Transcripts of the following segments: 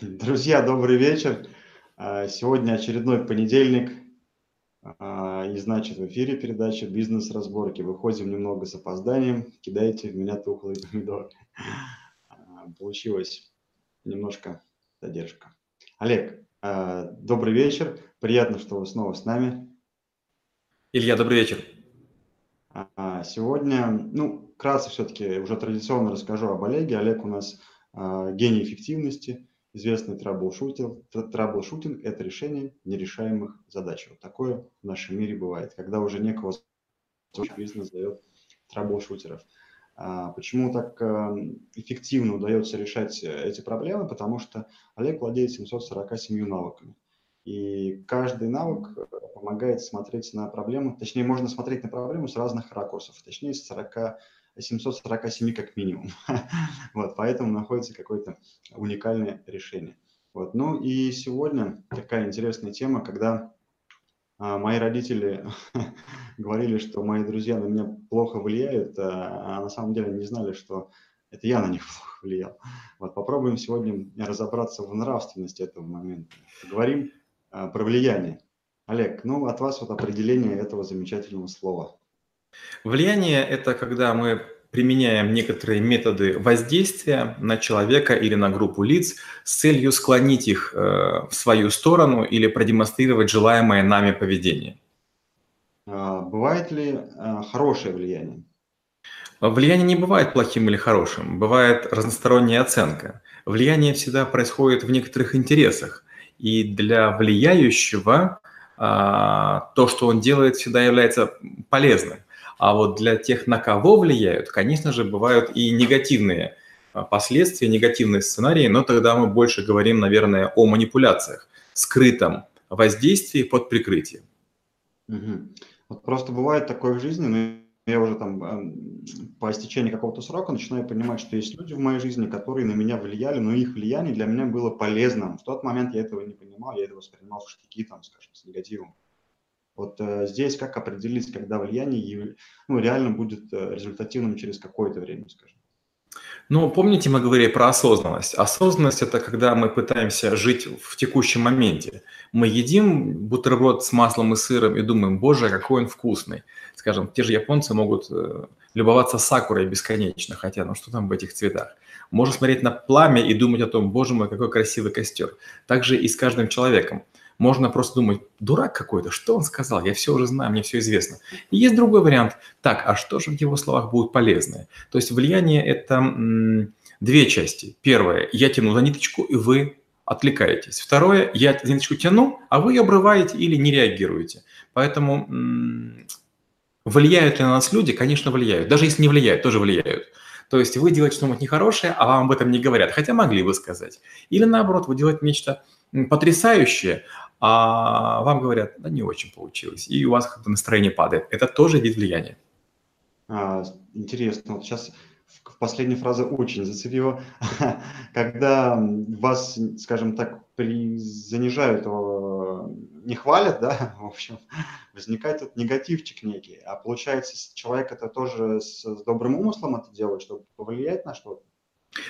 Друзья, добрый вечер. А, сегодня очередной понедельник, а, и значит в эфире передача «Бизнес-разборки». Выходим немного с опозданием, кидайте в меня тухлые помидоры. А, получилось немножко задержка. Олег, добрый вечер. Приятно, что вы снова с нами. Илья, добрый вечер. Сегодня, ну, вкратце все-таки уже традиционно расскажу об Олеге. Олег у нас гений эффективности – Известный troubleshooting, troubleshooting – это решение нерешаемых задач. Вот такое в нашем мире бывает, когда уже некого бизнес зовет траблшутеров. А почему так эм, эффективно удается решать эти проблемы? Потому что Олег владеет 747 навыками. И каждый навык э, помогает смотреть на проблему, точнее, можно смотреть на проблему с разных ракурсов, точнее, с 40 747 как минимум. вот, поэтому находится какое-то уникальное решение. Вот. Ну и сегодня такая интересная тема, когда а, мои родители говорили, что мои друзья на меня плохо влияют, а, а на самом деле не знали, что это я на них плохо влиял. Вот попробуем сегодня разобраться в нравственности этого момента. Поговорим а, про влияние. Олег, ну от вас вот определение этого замечательного слова. Влияние – это когда мы применяем некоторые методы воздействия на человека или на группу лиц с целью склонить их э, в свою сторону или продемонстрировать желаемое нами поведение. А бывает ли э, хорошее влияние? Влияние не бывает плохим или хорошим, бывает разносторонняя оценка. Влияние всегда происходит в некоторых интересах, и для влияющего а, то, что он делает, всегда является полезным. А вот для тех, на кого влияют, конечно же, бывают и негативные а, последствия, негативные сценарии, но тогда мы больше говорим, наверное, о манипуляциях, скрытом воздействии под прикрытием. Угу. Вот просто бывает такое в жизни, но я уже там эм, по истечении какого-то срока начинаю понимать, что есть люди в моей жизни, которые на меня влияли, но их влияние для меня было полезным. В тот момент я этого не понимал, я это воспринимал в штыки, там, скажем, с негативом. Вот э, здесь как определить, когда влияние ну, реально будет э, результативным через какое-то время, скажем? Ну, помните, мы говорили про осознанность. Осознанность – это когда мы пытаемся жить в текущем моменте. Мы едим бутерброд с маслом и сыром и думаем, боже, какой он вкусный. Скажем, те же японцы могут э, любоваться сакурой бесконечно, хотя, ну что там в этих цветах. Можно смотреть на пламя и думать о том, боже мой, какой красивый костер. Также и с каждым человеком можно просто думать, дурак какой-то, что он сказал, я все уже знаю, мне все известно. И есть другой вариант, так, а что же в его словах будет полезное? То есть влияние – это м, две части. Первое, я тяну за ниточку, и вы отвлекаетесь. Второе, я за ниточку тяну, а вы ее обрываете или не реагируете. Поэтому м, влияют ли на нас люди? Конечно, влияют. Даже если не влияют, тоже влияют. То есть вы делаете что-нибудь нехорошее, а вам об этом не говорят, хотя могли бы сказать. Или наоборот, вы делаете нечто потрясающее, а вам говорят, да не очень получилось, и у вас как-то настроение падает. Это тоже вид влияния. А, интересно, вот сейчас в последней фразе очень зацепило, когда вас, скажем так, при, занижают, не хвалят, да, в общем, возникает этот негативчик некий, а получается человек это тоже с, с добрым умыслом это делает, чтобы повлиять на что-то.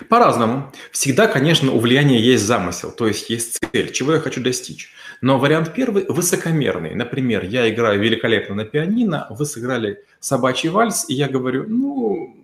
По-разному. Всегда, конечно, у влияния есть замысел, то есть есть цель, чего я хочу достичь. Но вариант первый высокомерный. Например, я играю великолепно на пианино, вы сыграли собачий вальс, и я говорю, ну,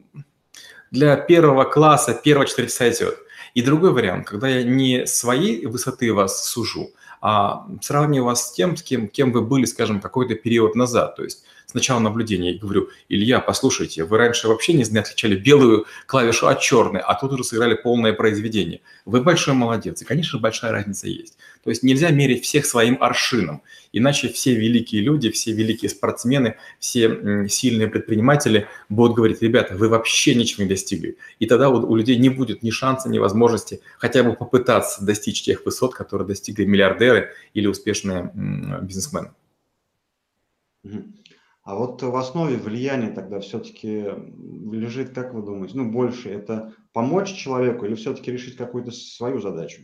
для первого класса первого четыре часа идет. И другой вариант, когда я не своей высоты вас сужу, а сравниваю вас с тем, с кем, кем вы были, скажем, какой-то период назад. То есть сначала наблюдения и говорю, Илья, послушайте, вы раньше вообще не отличали белую клавишу от черной, а тут уже сыграли полное произведение. Вы большой молодец, и, конечно, большая разница есть. То есть нельзя мерить всех своим аршином, иначе все великие люди, все великие спортсмены, все сильные предприниматели будут говорить, ребята, вы вообще ничего не достигли. И тогда у людей не будет ни шанса, ни возможности хотя бы попытаться достичь тех высот, которые достигли миллиардеры или успешные бизнесмены. А вот в основе влияния тогда все-таки лежит, как вы думаете, ну больше это помочь человеку или все-таки решить какую-то свою задачу?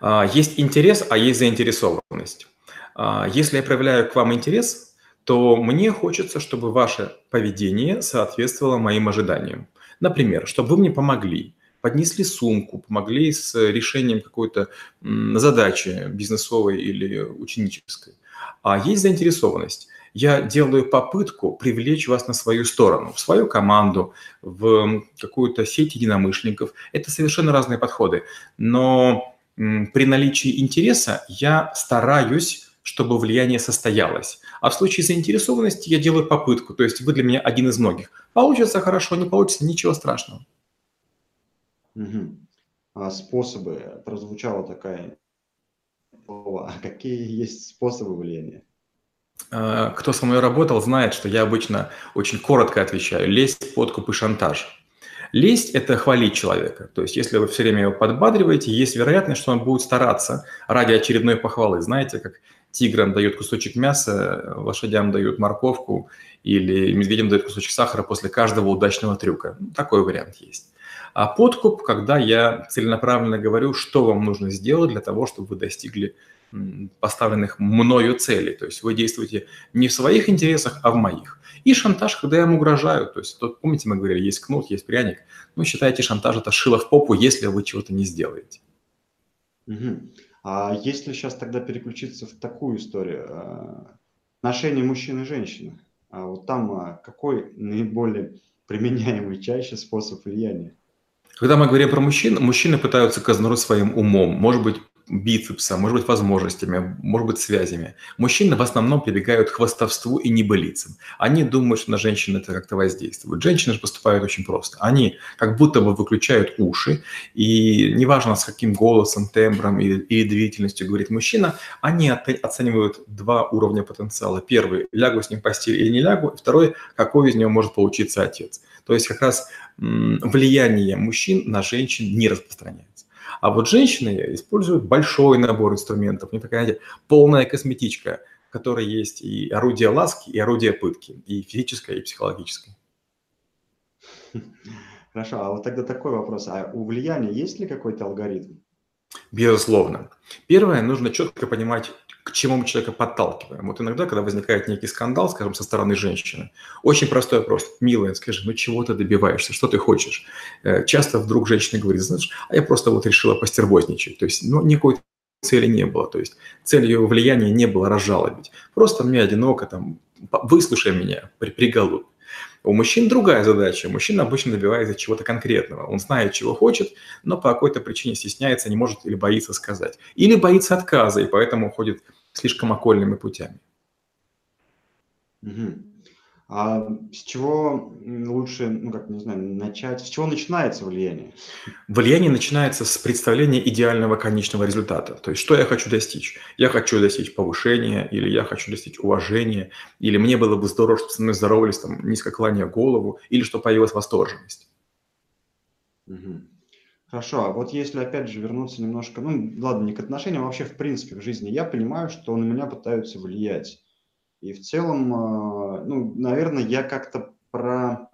А, есть интерес, а есть заинтересованность. А, если я проявляю к вам интерес, то мне хочется, чтобы ваше поведение соответствовало моим ожиданиям. Например, чтобы вы мне помогли, поднесли сумку, помогли с решением какой-то задачи бизнесовой или ученической. А есть заинтересованность. Я делаю попытку привлечь вас на свою сторону, в свою команду, в какую-то сеть единомышленников. Это совершенно разные подходы. Но при наличии интереса я стараюсь чтобы влияние состоялось. А в случае заинтересованности я делаю попытку, то есть вы для меня один из многих. Получится хорошо, не получится, ничего страшного. Угу. А способы, прозвучала такая слова, а какие есть способы влияния? А, кто со мной работал, знает, что я обычно очень коротко отвечаю. Лесть, подкуп и шантаж. Лесть – это хвалить человека. То есть, если вы все время его подбадриваете, есть вероятность, что он будет стараться ради очередной похвалы. Знаете, как тиграм дают кусочек мяса, лошадям дают морковку или медведям дают кусочек сахара после каждого удачного трюка. Ну, такой вариант есть. А подкуп, когда я целенаправленно говорю, что вам нужно сделать для того, чтобы вы достигли поставленных мною целей. То есть вы действуете не в своих интересах, а в моих. И шантаж, когда я им угрожаю. То есть, тут, помните, мы говорили, есть кнут, есть пряник. Ну, считайте, шантаж – это шило в попу, если вы чего-то не сделаете. Угу. А если сейчас тогда переключиться в такую историю, отношения мужчины и женщины, а вот там а, какой наиболее применяемый чаще способ влияния? Когда мы говорим про мужчин, мужчины пытаются казнуть своим умом, может быть, бицепса, может быть, возможностями, может быть, связями. Мужчины в основном прибегают к хвастовству и небылицам. Они думают, что на женщин это как-то воздействует. Женщины же поступают очень просто. Они как будто бы выключают уши, и неважно, с каким голосом, тембром или, или двигательностью говорит мужчина, они оценивают два уровня потенциала. Первый – лягу с ним в постель или не лягу. Второй – какой из него может получиться отец. То есть как раз влияние мужчин на женщин не распространяется. А вот женщины используют большой набор инструментов, не такая, знаете, полная косметичка, в которой есть и орудие ласки, и орудие пытки, и физическое, и психологическое. Хорошо, а вот тогда такой вопрос. А у влияния есть ли какой-то алгоритм? Безусловно. Первое, нужно четко понимать, к чему мы человека подталкиваем. Вот иногда, когда возникает некий скандал, скажем, со стороны женщины, очень простой вопрос. Милая, скажи, ну чего ты добиваешься, что ты хочешь? Э, часто вдруг женщина говорит, знаешь, а я просто вот решила постервозничать. То есть, ну, никакой цели не было. То есть целью влияния не было разжалобить. Просто мне одиноко, там, выслушай меня, при, приголубь. У мужчин другая задача. Мужчина обычно добивается чего-то конкретного. Он знает, чего хочет, но по какой-то причине стесняется, не может или боится сказать. Или боится отказа, и поэтому уходит слишком окольными путями. А с чего лучше, ну как, не знаю, начать? С чего начинается влияние? Влияние начинается с представления идеального конечного результата. То есть, что я хочу достичь? Я хочу достичь повышения, или я хочу достичь уважения, или мне было бы здорово, чтобы со мной здоровались, там, низко кланяя голову, или что появилась восторженность. Угу. Хорошо, а вот если опять же вернуться немножко, ну ладно, не к отношениям, а вообще в принципе в жизни, я понимаю, что на меня пытаются влиять. И в целом, а, ну, наверное, я как-то про,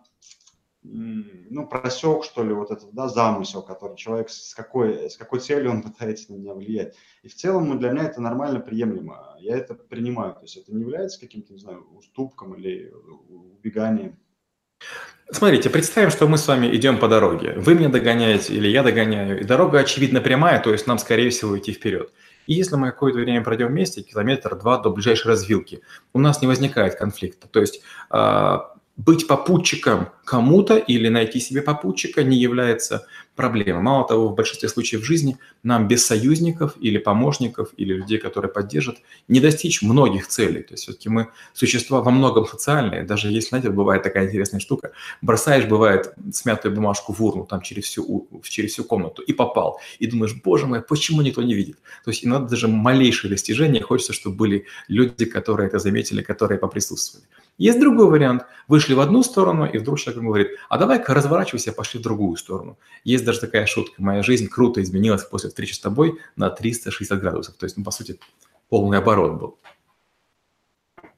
ну, просек, что ли, вот этот, да, замысел, который человек, с какой, с какой целью он пытается на меня влиять. И в целом для меня это нормально приемлемо. Я это принимаю. То есть это не является каким-то, не знаю, уступком или убеганием. Смотрите, представим, что мы с вами идем по дороге. Вы меня догоняете или я догоняю. И дорога, очевидно, прямая, то есть нам, скорее всего, идти вперед. И если мы какое-то время пройдем вместе, километр-два до ближайшей развилки, у нас не возникает конфликта. То есть а, быть попутчиком кому-то или найти себе попутчика не является проблемой. Мало того, в большинстве случаев в жизни нам без союзников или помощников или людей, которые поддержат, не достичь многих целей. То есть все-таки мы существа во многом социальные. Даже если, знаете, бывает такая интересная штука, бросаешь, бывает, смятую бумажку в урну там через всю, через всю комнату и попал. И думаешь, боже мой, почему никто не видит? То есть иногда даже малейшие достижения хочется, чтобы были люди, которые это заметили, которые поприсутствовали. Есть другой вариант. Вышли в одну сторону, и вдруг человек говорит, а давай-ка разворачивайся, пошли в другую сторону. Есть даже такая шутка. Моя жизнь круто изменилась после встречи с тобой на 360 градусов. То есть, ну, по сути, полный оборот был.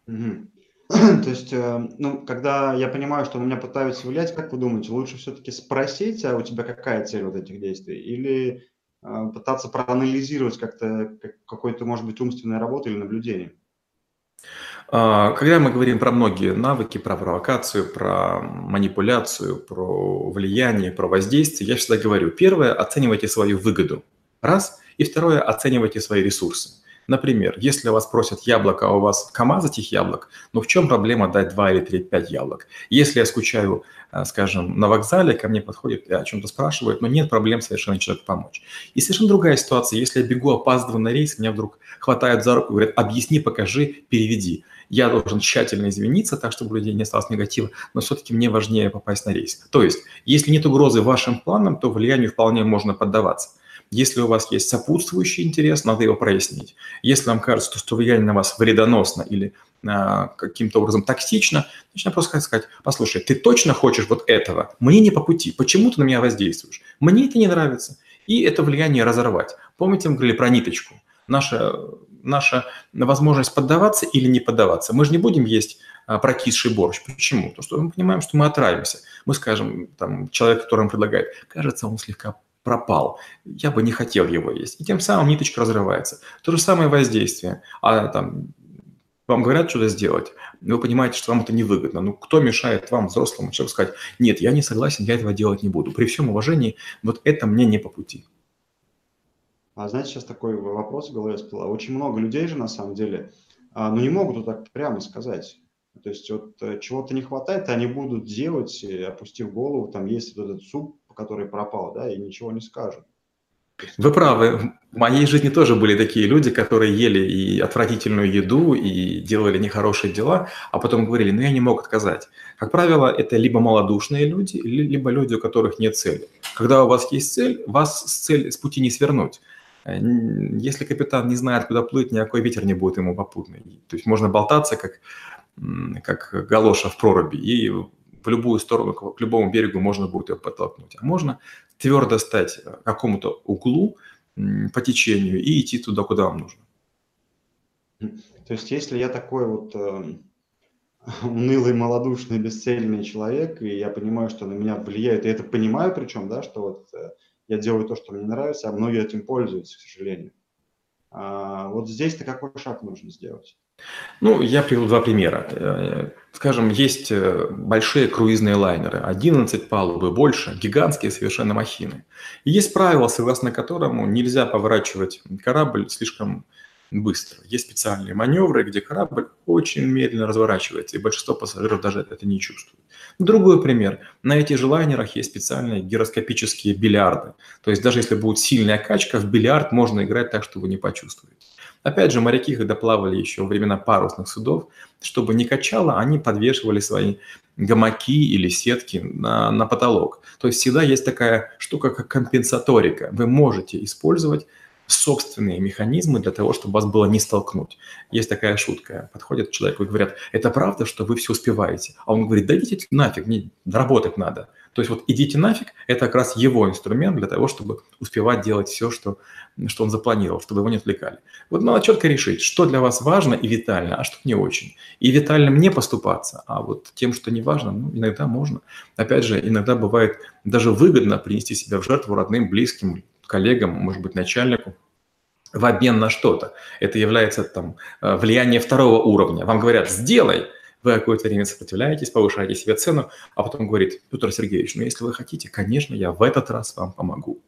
То есть, э, ну, когда я понимаю, что на меня пытаются влиять, как вы думаете, лучше все-таки спросить, а у тебя какая цель вот этих действий? Или э, пытаться проанализировать как-то какой-то, может быть, умственной работой или наблюдением? А, когда мы говорим про многие навыки, про провокацию, про манипуляцию, про влияние, про воздействие, я всегда говорю, первое, оценивайте свою выгоду. Раз. И второе, оценивайте свои ресурсы. Например, если вас просят яблоко, а у вас КАМАЗ этих яблок, ну в чем проблема дать 2 или 3, 5 яблок? Если я скучаю, э, скажем, на вокзале, ко мне подходит, о чем-то спрашивают, но нет проблем совершенно человеку помочь. И совершенно другая ситуация, если я бегу, опаздываю на рейс, меня вдруг хватают за руку и говорят, объясни, покажи, переведи. Я должен тщательно извиниться, так, чтобы у людей не осталось негатива, но все-таки мне важнее попасть на рейс. То есть, если нет угрозы вашим планам, то влиянию вполне можно поддаваться. Если у вас есть сопутствующий интерес, надо его прояснить. Если вам кажется, что влияние на вас вредоносно или а, каким-то образом токсично, начинаю просто сказать, послушай, ты точно хочешь вот этого? Мне не по пути. Почему ты на меня воздействуешь? Мне это не нравится. И это влияние разорвать. Помните, мы говорили про ниточку? Наша, наша возможность поддаваться или не поддаваться. Мы же не будем есть а, прокисший борщ. Почему? Потому что мы понимаем, что мы отравимся. Мы скажем, там, человек, который нам предлагает, кажется, он слегка пропал. Я бы не хотел его есть. И тем самым ниточка разрывается. То же самое воздействие. А там вам говорят что-то сделать, вы понимаете, что вам это невыгодно. Ну, кто мешает вам, взрослому человеку, сказать, нет, я не согласен, я этого делать не буду. При всем уважении, вот это мне не по пути. А знаете, сейчас такой вопрос в голове всплыл. Очень много людей же, на самом деле, а, ну, не могут вот так прямо сказать. То есть вот э, чего-то не хватает, они будут делать, опустив голову, там есть вот этот суп, который пропал, да, и ничего не скажут. Вы правы. В моей жизни тоже были такие люди, которые ели и отвратительную еду, и делали нехорошие дела, а потом говорили, ну я не мог отказать. Как правило, это либо малодушные люди, либо люди, у которых нет цели. Когда у вас есть цель, вас с, цель, с пути не свернуть. Э, если капитан не знает, куда плыть, никакой ветер не будет ему попутный. То есть можно болтаться, как, как галоша в проруби, и в любую сторону, к любому берегу можно будет ее подтолкнуть. А можно твердо стать к какому-то углу по течению и идти туда, куда вам нужно. То есть, если я такой вот э, унылый, малодушный, бесцельный человек, и я понимаю, что на меня влияет, и это понимаю причем, да, что вот э, я делаю то, что мне нравится, а многие этим пользуются, к сожалению. А вот здесь-то какой шаг нужно сделать? Ну, я приведу два примера. Э, скажем, есть э, большие круизные лайнеры, 11 палуб и больше, гигантские совершенно махины. И есть правило, согласно которому нельзя поворачивать корабль слишком быстро. Есть специальные маневры, где корабль очень медленно разворачивается, и большинство пассажиров даже это не чувствует. Другой пример. На этих же лайнерах есть специальные гироскопические бильярды. То есть даже если будет сильная качка, в бильярд можно играть так, что вы не почувствуете. Опять же, моряки, когда плавали еще во времена парусных судов, чтобы не качало, они подвешивали свои гамаки или сетки на, на потолок. То есть всегда есть такая штука, как компенсаторика. Вы можете использовать собственные механизмы для того, чтобы вас было не столкнуть. Есть такая шутка. Подходят к человеку и говорят, это правда, что вы все успеваете? А он говорит, да идите нафиг, мне работать надо. То есть вот идите нафиг, это как раз его инструмент для того, чтобы успевать делать все, что, что он запланировал, чтобы его не отвлекали. Вот надо четко решить, что для вас важно и витально, а что не очень. И витальным не поступаться, а вот тем, что не важно, ну, иногда можно. Опять же, иногда бывает даже выгодно принести себя в жертву родным, близким, коллегам, может быть, начальнику, в обмен на что-то. Это является там э, влияние второго уровня. Вам говорят, сделай, вы какое-то время сопротивляетесь, повышаете себе цену, а потом говорит, Петр Сергеевич, ну если вы хотите, конечно, я в этот раз вам помогу.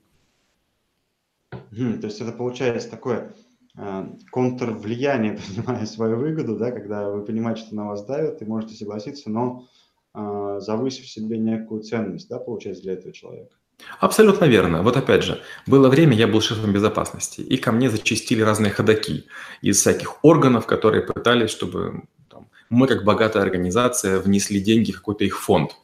То есть это получается такое э, контрвлияние, принимая свою выгоду, да, когда вы понимаете, что на вас давят, и можете согласиться, но э, завысив себе некую ценность, да, получается, для этого человека. Абсолютно верно. Вот опять же, было время, я был шефом безопасности, и ко мне зачистили разные ходаки из всяких органов, которые пытались, чтобы мы, как богатая организация, внесли деньги в какой-то их фонд.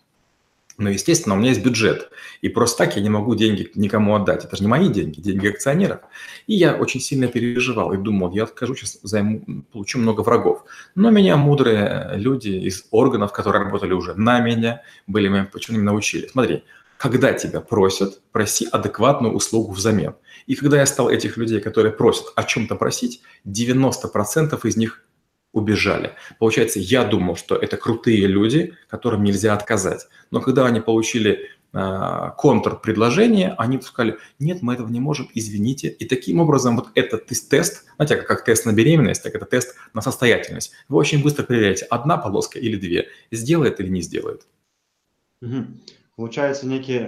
Но, естественно, у меня есть бюджет, и просто так я не могу деньги никому отдать. Это же не мои деньги, деньги акционеров. И я очень сильно переживал и думал, я откажу, сейчас займу, получу много врагов. Но меня мудрые люди из органов, которые работали уже на меня, были меня почему-то научили. Смотри, когда тебя просят, проси адекватную услугу взамен. И когда я стал этих людей, которые просят о чем-то просить, 90% из них убежали. Получается, я думал, что это крутые люди, которым нельзя отказать. Но когда они получили э, контрпредложение, они сказали, нет, мы этого не можем, извините. И таким образом вот этот тест, знаете, как, как тест на беременность, так это тест на состоятельность. Вы очень быстро проверяете, одна полоска или две, сделает или не сделает. Угу. Получается некий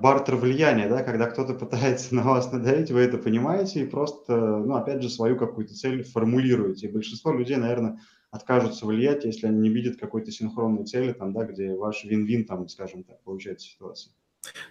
бартер влияния, да, когда кто-то пытается на вас надавить, вы это понимаете и просто, ну, опять же, свою какую-то цель формулируете. И большинство людей, наверное, откажутся влиять, если они не видят какой-то синхронной цели, там, да, где ваш вин-вин, там, скажем так, получается ситуация.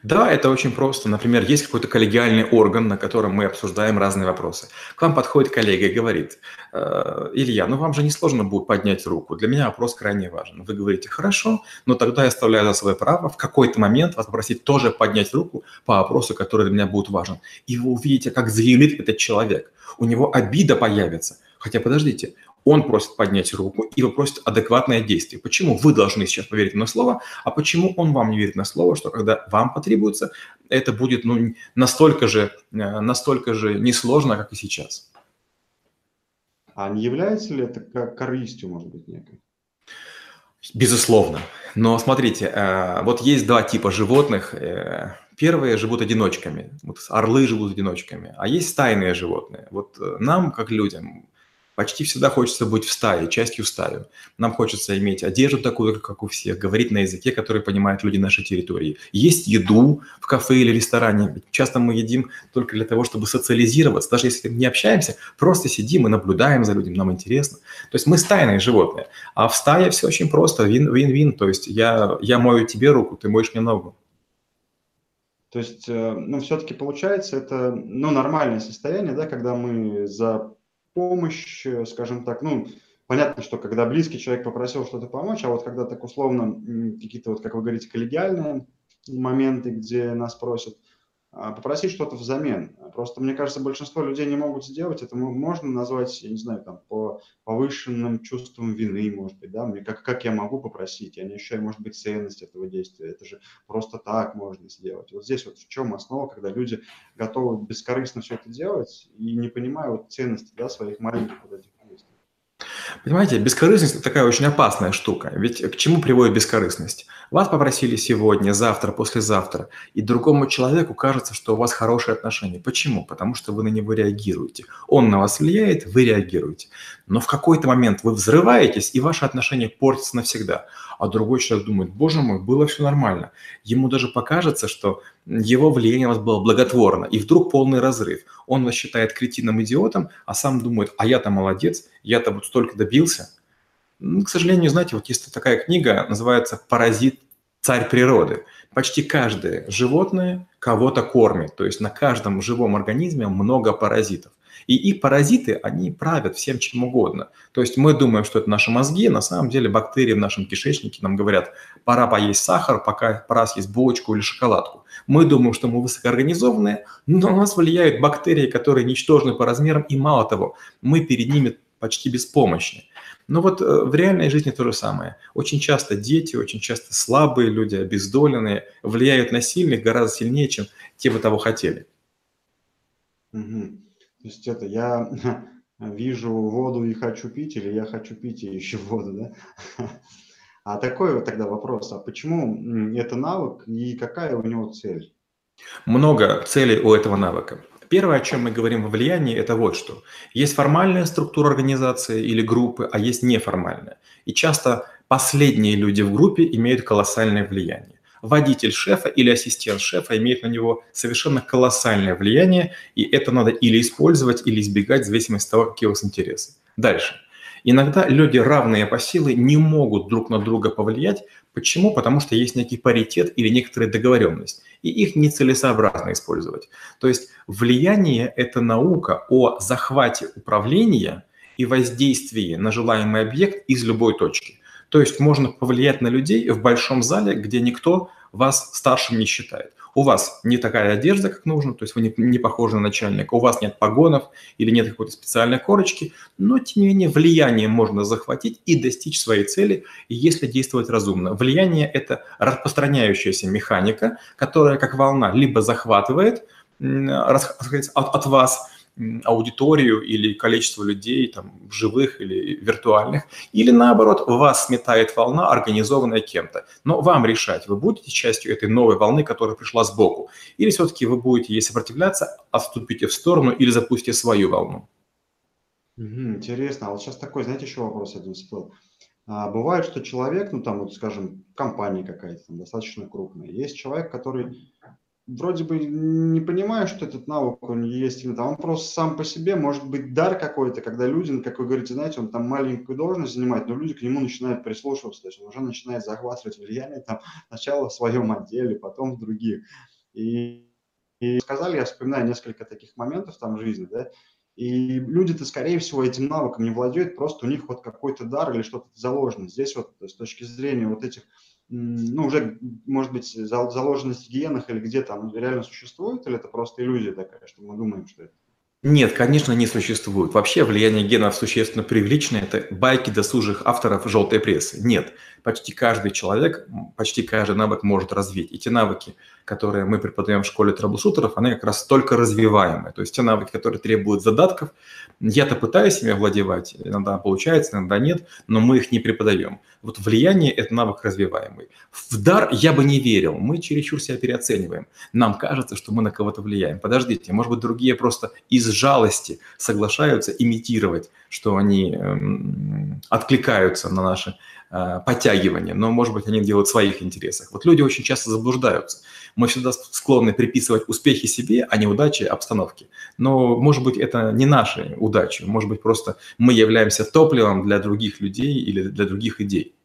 Да, это очень просто. Например, есть какой-то коллегиальный орган, на котором мы обсуждаем разные вопросы. К вам подходит коллега и говорит, «Э, Илья, ну вам же не сложно будет поднять руку. Для меня вопрос крайне важен. Вы говорите, хорошо, но тогда я оставляю за свое право в какой-то момент вас попросить тоже поднять руку по вопросу, который для меня будет важен. И вы увидите, как заявит этот человек. У него обида появится. Хотя подождите, он просит поднять руку и просит адекватное действие. Почему вы должны сейчас поверить на слово, а почему он вам не верит на слово, что когда вам потребуется, это будет ну, настолько, же, э, настолько же несложно, как и сейчас. А не является ли это корыстью, может быть, некой? Безусловно. Но смотрите, э, вот есть два типа животных. Э, первые живут одиночками. Вот орлы живут одиночками, а есть стайные животные. Вот нам, как людям, Почти всегда хочется быть в стае, частью стаи. Нам хочется иметь одежду такую, как у всех, говорить на языке, который понимают люди нашей территории. Есть еду в кафе или ресторане. Часто мы едим только для того, чтобы социализироваться. Даже если не общаемся, просто сидим и наблюдаем за людьми, нам интересно. То есть мы стайные животные. А в стае все очень просто, вин-вин. То есть я, я мою тебе руку, ты моешь мне ногу. То есть, э, ну, все-таки получается, это, ну, нормальное состояние, да, когда мы за помощь, э, скажем так, ну, понятно, что когда близкий человек попросил что-то помочь, а вот когда так условно какие-то, вот как вы говорите, коллегиальные моменты, где нас просят, попросить что-то взамен. Просто, мне кажется, большинство людей не могут сделать. Это можно назвать, я не знаю, там, по повышенным чувствам вины, может быть, да, мне как, как я могу попросить, я не ощущаю, может быть, ценность этого действия, это же просто так можно сделать. Вот здесь вот в чем основа, когда люди готовы бескорыстно все это делать и не понимают ценности, да, своих маленьких вот этих Понимаете, бескорыстность – такая очень опасная штука. Ведь к чему приводит бескорыстность? Вас попросили сегодня, завтра, послезавтра, и другому человеку кажется, что у вас хорошие отношения. Почему? Потому что вы на него реагируете. Он на вас влияет, вы реагируете. Но в какой-то момент вы взрываетесь, и ваши отношения портятся навсегда а другой человек думает, боже мой, было все нормально. Ему даже покажется, что его влияние у вас было благотворно, и вдруг полный разрыв. Он вас считает кретином идиотом, а сам думает, а я-то молодец, я-то вот столько добился. Ну, к сожалению, знаете, вот есть такая книга, называется «Паразит. Царь природы». Почти каждое животное кого-то кормит, то есть на каждом живом организме много паразитов. И их паразиты, они правят всем чем угодно. То есть мы думаем, что это наши мозги, на самом деле бактерии в нашем кишечнике нам говорят, пора поесть сахар, пока пора съесть булочку или шоколадку. Мы думаем, что мы высокоорганизованные, но на нас влияют бактерии, которые ничтожны по размерам, и мало того, мы перед ними почти беспомощны. Но вот э, в реальной жизни то же самое. Очень часто дети, очень часто слабые люди, обездоленные, влияют на сильных гораздо сильнее, чем те бы того хотели. Угу. То есть это я вижу воду и хочу пить, или я хочу пить и ищу воду, да? А такой вот тогда вопрос, а почему это навык и какая у него цель? Много целей у этого навыка. Первое, о чем мы говорим во влиянии, это вот что. Есть формальная структура организации или группы, а есть неформальная. И часто последние люди в группе имеют колоссальное влияние водитель шефа или ассистент шефа имеет на него совершенно колоссальное влияние, и это надо или использовать, или избегать, в зависимости от того, какие у вас интересы. Дальше. Иногда люди, равные по силе, не могут друг на друга повлиять. Почему? Потому что есть некий паритет или некоторая договоренность, и их нецелесообразно использовать. То есть влияние – это наука о захвате управления и воздействии на желаемый объект из любой точки. То есть можно повлиять на людей в большом зале, где никто вас старшим не считает. У вас не такая одежда, как нужно, то есть вы не, не похожи на начальника, у вас нет погонов или нет какой-то специальной корочки, но тем не менее влияние можно захватить и достичь своей цели, если действовать разумно. Влияние – это распространяющаяся механика, которая как волна либо захватывает от, от вас аудиторию или количество людей, там, живых или виртуальных, или наоборот, вас сметает волна, организованная кем-то. Но вам решать, вы будете частью этой новой волны, которая пришла сбоку, или все-таки вы будете ей сопротивляться, отступите в сторону или запустите свою волну. Интересно. А вот сейчас такой, знаете, еще вопрос один всплыл. А, бывает, что человек, ну там вот, скажем, компания какая-то там достаточно крупная, есть человек, который вроде бы не понимая, что этот навык него есть, а он просто сам по себе, может быть, дар какой-то, когда люди, как вы говорите, знаете, он там маленькую должность занимает, но люди к нему начинают прислушиваться, то есть он уже начинает захватывать влияние там сначала в своем отделе, потом в других. И, и сказали, я вспоминаю несколько таких моментов там в жизни, да, и люди-то, скорее всего, этим навыком не владеют, просто у них вот какой-то дар или что-то заложено. Здесь вот с точки зрения вот этих ну, уже, может быть, заложенность в генах или где там реально существует, или это просто иллюзия такая, что мы думаем, что это? Нет, конечно, не существует. Вообще влияние генов существенно преувеличено. Это байки досужих авторов желтой прессы. Нет, почти каждый человек, почти каждый навык может развить. И те навыки, которые мы преподаем в школе трэблшутеров, они как раз только развиваемые. То есть те навыки, которые требуют задатков, я-то пытаюсь ими овладевать, иногда получается, иногда нет, но мы их не преподаем. Вот влияние – это навык развиваемый. В дар я бы не верил, мы чересчур себя переоцениваем. Нам кажется, что мы на кого-то влияем. Подождите, может быть, другие просто из жалости соглашаются имитировать, что они эм, откликаются на наши э, подтягивания, но, может быть, они делают в своих интересах. Вот люди очень часто заблуждаются. Мы всегда склонны приписывать успехи себе, а не удачи обстановке. Но, может быть, это не наши удачи. Может быть, просто мы являемся топливом для других людей или для других идей.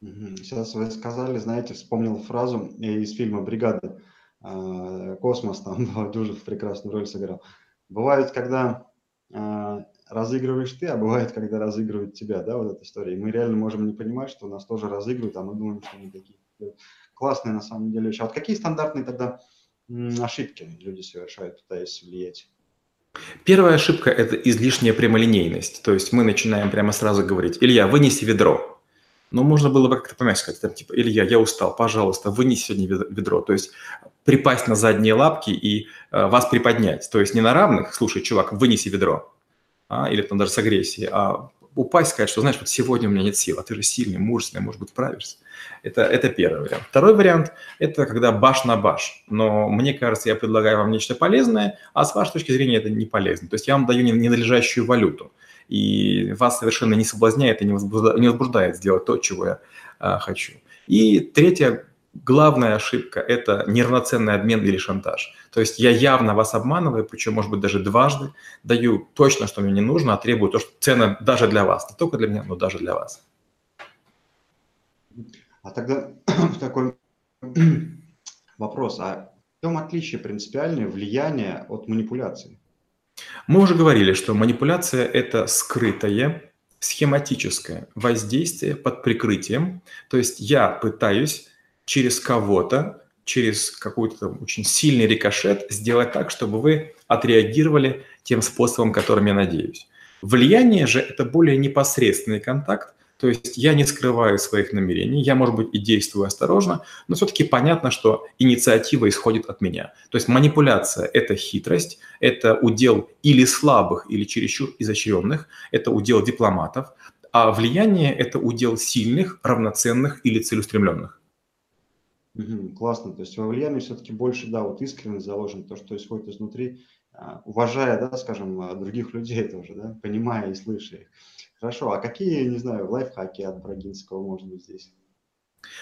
Сейчас вы сказали, знаете, вспомнил фразу из фильма «Бригада». А, Космос там Дюжев прекрасную роль сыграл. Бывает, когда а, разыгрываешь ты, а бывает, когда разыгрывают тебя, да, вот эта история. И мы реально можем не понимать, что нас тоже разыгрывают, а мы думаем, что мы такие классные на самом деле вещи. А вот какие стандартные тогда ошибки люди совершают, пытаясь влиять? Первая ошибка – это излишняя прямолинейность. То есть мы начинаем прямо сразу говорить, Илья, вынеси ведро. Но можно было бы как-то помягче сказать, там, типа, Илья, я устал, пожалуйста, вынеси сегодня ведро. То есть припасть на задние лапки и э, вас приподнять. То есть не на равных, слушай, чувак, вынеси ведро, а, или там даже с агрессией, а упасть, сказать, что, знаешь, вот сегодня у меня нет сил, а ты же сильный, мужественный, может быть, справишься. Это, это первый вариант. Второй вариант – это когда баш на баш. Но мне кажется, я предлагаю вам нечто полезное, а с вашей точки зрения это не полезно. То есть я вам даю ненадлежащую валюту, и вас совершенно не соблазняет и не возбуждает, сделать то, чего я а, хочу. И третья главная ошибка – это неравноценный обмен или шантаж. То есть я явно вас обманываю, причем, может быть, даже дважды, даю точно, что мне не нужно, а требую то, что цена даже для вас, не только для меня, но даже для вас. А тогда такой вопрос, а в чем отличие принципиальное влияние от манипуляции? Мы уже говорили, что манипуляция – это скрытое, схематическое воздействие под прикрытием. То есть я пытаюсь через кого-то, через какой-то очень сильный рикошет сделать так, чтобы вы отреагировали тем способом, которым я надеюсь. Влияние же – это более непосредственный контакт, то есть я не скрываю своих намерений, я, может быть, и действую осторожно, но все-таки понятно, что инициатива исходит от меня. То есть манипуляция – это хитрость, это удел или слабых, или чересчур изощренных, это удел дипломатов, а влияние – это удел сильных, равноценных или целеустремленных. Классно. То есть во влиянии все-таки больше, да, вот искренность заложен, то, что исходит изнутри, а, уважая, да, скажем, а, других людей тоже, да, понимая и слыша их. Хорошо, а какие, не знаю, лайфхаки от Брагинского, быть, здесь?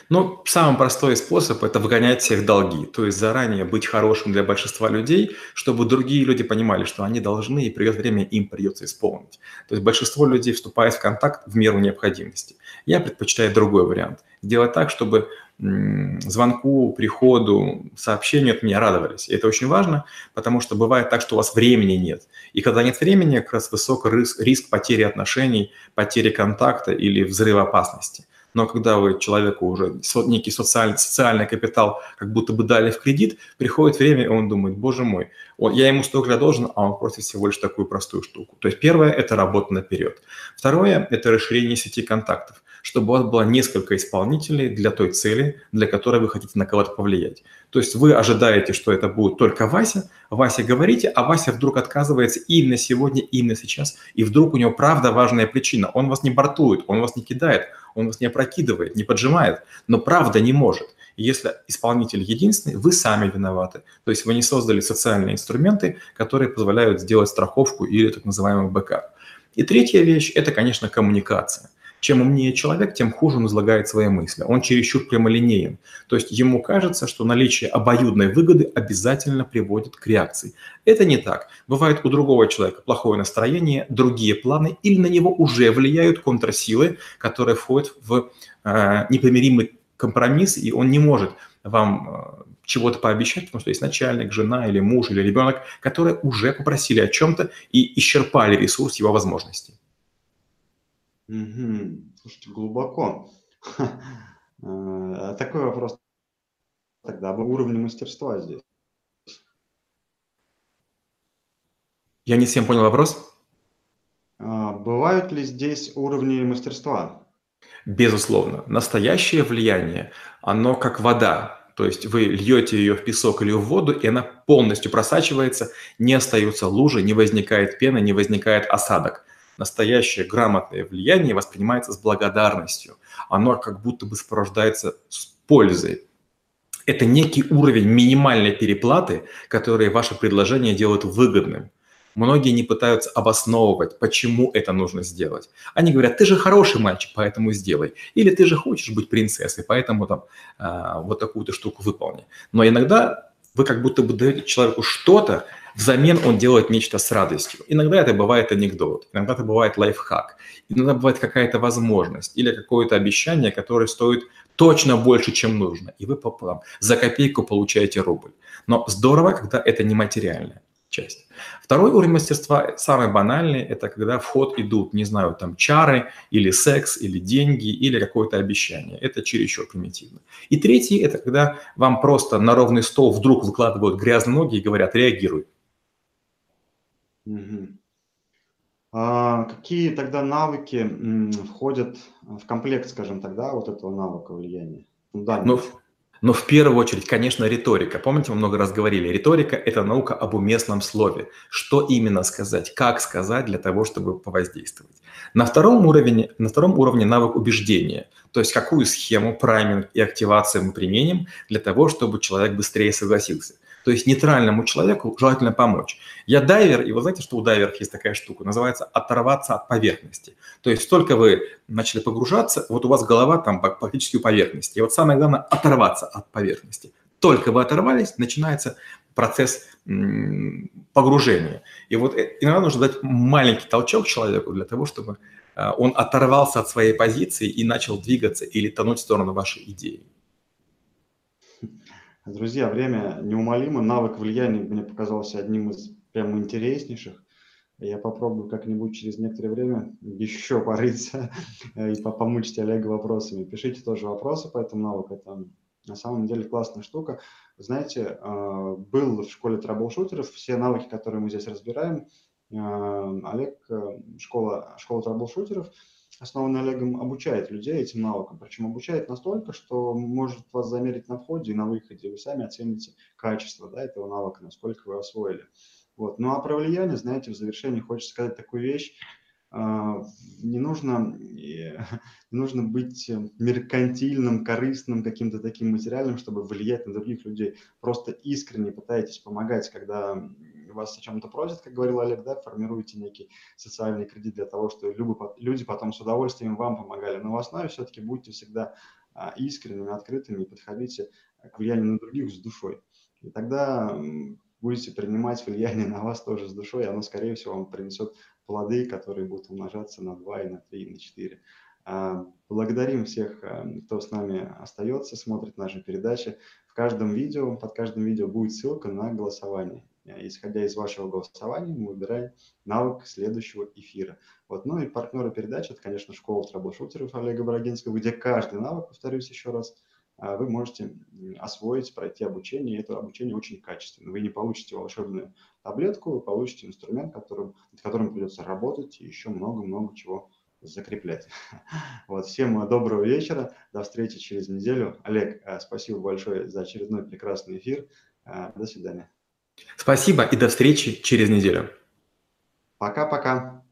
Ну, самый простой способ – это выгонять всех долги. То есть заранее быть хорошим для большинства людей, чтобы другие люди понимали, что они должны, и придет время, им придется исполнить. То есть большинство людей вступает в контакт в меру необходимости. Я предпочитаю другой вариант. Сделать так, чтобы звонку, приходу, сообщению от меня радовались. И это очень важно, потому что бывает так, что у вас времени нет. И когда нет времени, как раз высок риск, риск потери отношений, потери контакта или взрыва опасности. Но когда вы человеку уже некий социальный, социальный капитал как будто бы дали в кредит, приходит время, и он думает, боже мой, я ему столько должен, а он просит всего лишь такую простую штуку. То есть первое – это работа наперед. Второе – это расширение сети контактов чтобы у вас было несколько исполнителей для той цели, для которой вы хотите на кого-то повлиять. То есть вы ожидаете, что это будет только Вася, Вася говорите, а Вася вдруг отказывается именно сегодня, именно сейчас, и вдруг у него правда важная причина. Он вас не бортует, он вас не кидает, он вас не опрокидывает, не поджимает, но правда не может. Если исполнитель единственный, вы сами виноваты. То есть вы не создали социальные инструменты, которые позволяют сделать страховку или так называемый backup. И третья вещь – это, конечно, коммуникация. Чем умнее человек, тем хуже он излагает свои мысли. Он чересчур прямолинеен. То есть ему кажется, что наличие обоюдной выгоды обязательно приводит к реакции. Это не так. Бывает у другого человека плохое настроение, другие планы, или на него уже влияют контрсилы, которые входят в э, непримиримый компромисс, и он не может вам э, чего-то пообещать, потому что есть начальник, жена или муж или ребенок, которые уже попросили о чем-то и исчерпали ресурс его возможностей. Угу. Слушайте, глубоко. Э, такой вопрос тогда об уровне мастерства здесь. Я не всем понял вопрос. А, бывают ли здесь уровни мастерства? Безусловно. Настоящее влияние, оно как вода. То есть вы льете ее в песок или в воду, и она полностью просачивается, не остаются лужи, не возникает пена, не возникает осадок. Настоящее грамотное влияние воспринимается с благодарностью. Оно как будто бы сопровождается с пользой. Это некий уровень минимальной переплаты, который ваше предложение делает выгодным. Многие не пытаются обосновывать, почему это нужно сделать. Они говорят, ты же хороший мальчик, поэтому сделай. Или ты же хочешь быть принцессой, поэтому там э, вот такую-то штуку выполни. Но иногда вы как будто бы даете человеку что-то, взамен он делает нечто с радостью. Иногда это бывает анекдот, иногда это бывает лайфхак, иногда бывает какая-то возможность или какое-то обещание, которое стоит точно больше, чем нужно. И вы пополам за копейку получаете рубль. Но здорово, когда это не материальное часть. Второй уровень мастерства, самый банальный, это когда в ход идут, не знаю, там чары или секс, или деньги, или какое-то обещание. Это чересчур примитивно. И третий, это когда вам просто на ровный стол вдруг выкладывают грязные ноги и говорят, реагируй. Угу. А какие тогда навыки м, входят в комплект, скажем тогда, вот этого навыка влияния? Да, ну, но в первую очередь, конечно, риторика. Помните, мы много раз говорили, риторика – это наука об уместном слове. Что именно сказать, как сказать для того, чтобы повоздействовать. На втором уровне, на втором уровне навык убеждения. То есть какую схему, прайминг и активацию мы применим для того, чтобы человек быстрее согласился. То есть нейтральному человеку желательно помочь. Я дайвер, и вы знаете, что у дайверов есть такая штука, называется оторваться от поверхности. То есть только вы начали погружаться, вот у вас голова там практически у поверхности. И вот самое главное – оторваться от поверхности. Только вы оторвались, начинается процесс погружения. И вот э, иногда нужно дать маленький толчок человеку для того, чтобы а, он оторвался от своей позиции и начал двигаться или тонуть в сторону вашей идеи. Друзья, время неумолимо. Навык влияния мне показался одним из прям интереснейших. Я попробую как-нибудь через некоторое время еще порыться и помучить Олега вопросами. Пишите тоже вопросы по этому навыку. Это на самом деле классная штука. Знаете, а, был в школе трэблшутеров. Все навыки, которые мы здесь разбираем, а, Олег, э, школа, школа трэблшутеров – основанный Олегом, обучает людей этим навыкам. Причем обучает настолько, что может вас замерить на входе и на выходе. Вы сами оцените качество да, этого навыка, насколько вы освоили. Вот. Ну а про влияние, знаете, в завершении хочется сказать такую вещь. А, не нужно, не нужно быть меркантильным, корыстным, каким-то таким материальным, чтобы влиять на других людей. Просто искренне пытайтесь помогать, когда вас о чем-то просят, как говорил Олег, да, формируете некий социальный кредит для того, чтобы люди потом с удовольствием вам помогали. Но в основе все-таки будьте всегда а, искренними, открытыми и подходите к влиянию на других с душой. И тогда будете принимать влияние на вас тоже с душой, и оно, скорее всего, вам принесет плоды, которые будут умножаться на 2, и на 3, и на 4. А, благодарим всех, а, кто с нами остается, смотрит наши передачи. В каждом видео, под каждым видео будет ссылка на голосование. Исходя из вашего голосования, мы выбираем навык следующего эфира. Вот. Ну и партнеры передачи, это, конечно, школа трэблшутеров Олега Брагинского, где каждый навык, повторюсь еще раз, а, вы можете освоить, пройти обучение, и это обучение очень качественное. Вы не получите волшебную таблетку, вы получите инструмент, которым, над которым придется работать и еще много-много чего закреплять. Вот, всем доброго вечера, до встречи через неделю. Олег, спасибо большое за очередной прекрасный эфир. До свидания. Спасибо и до встречи через неделю. Пока-пока.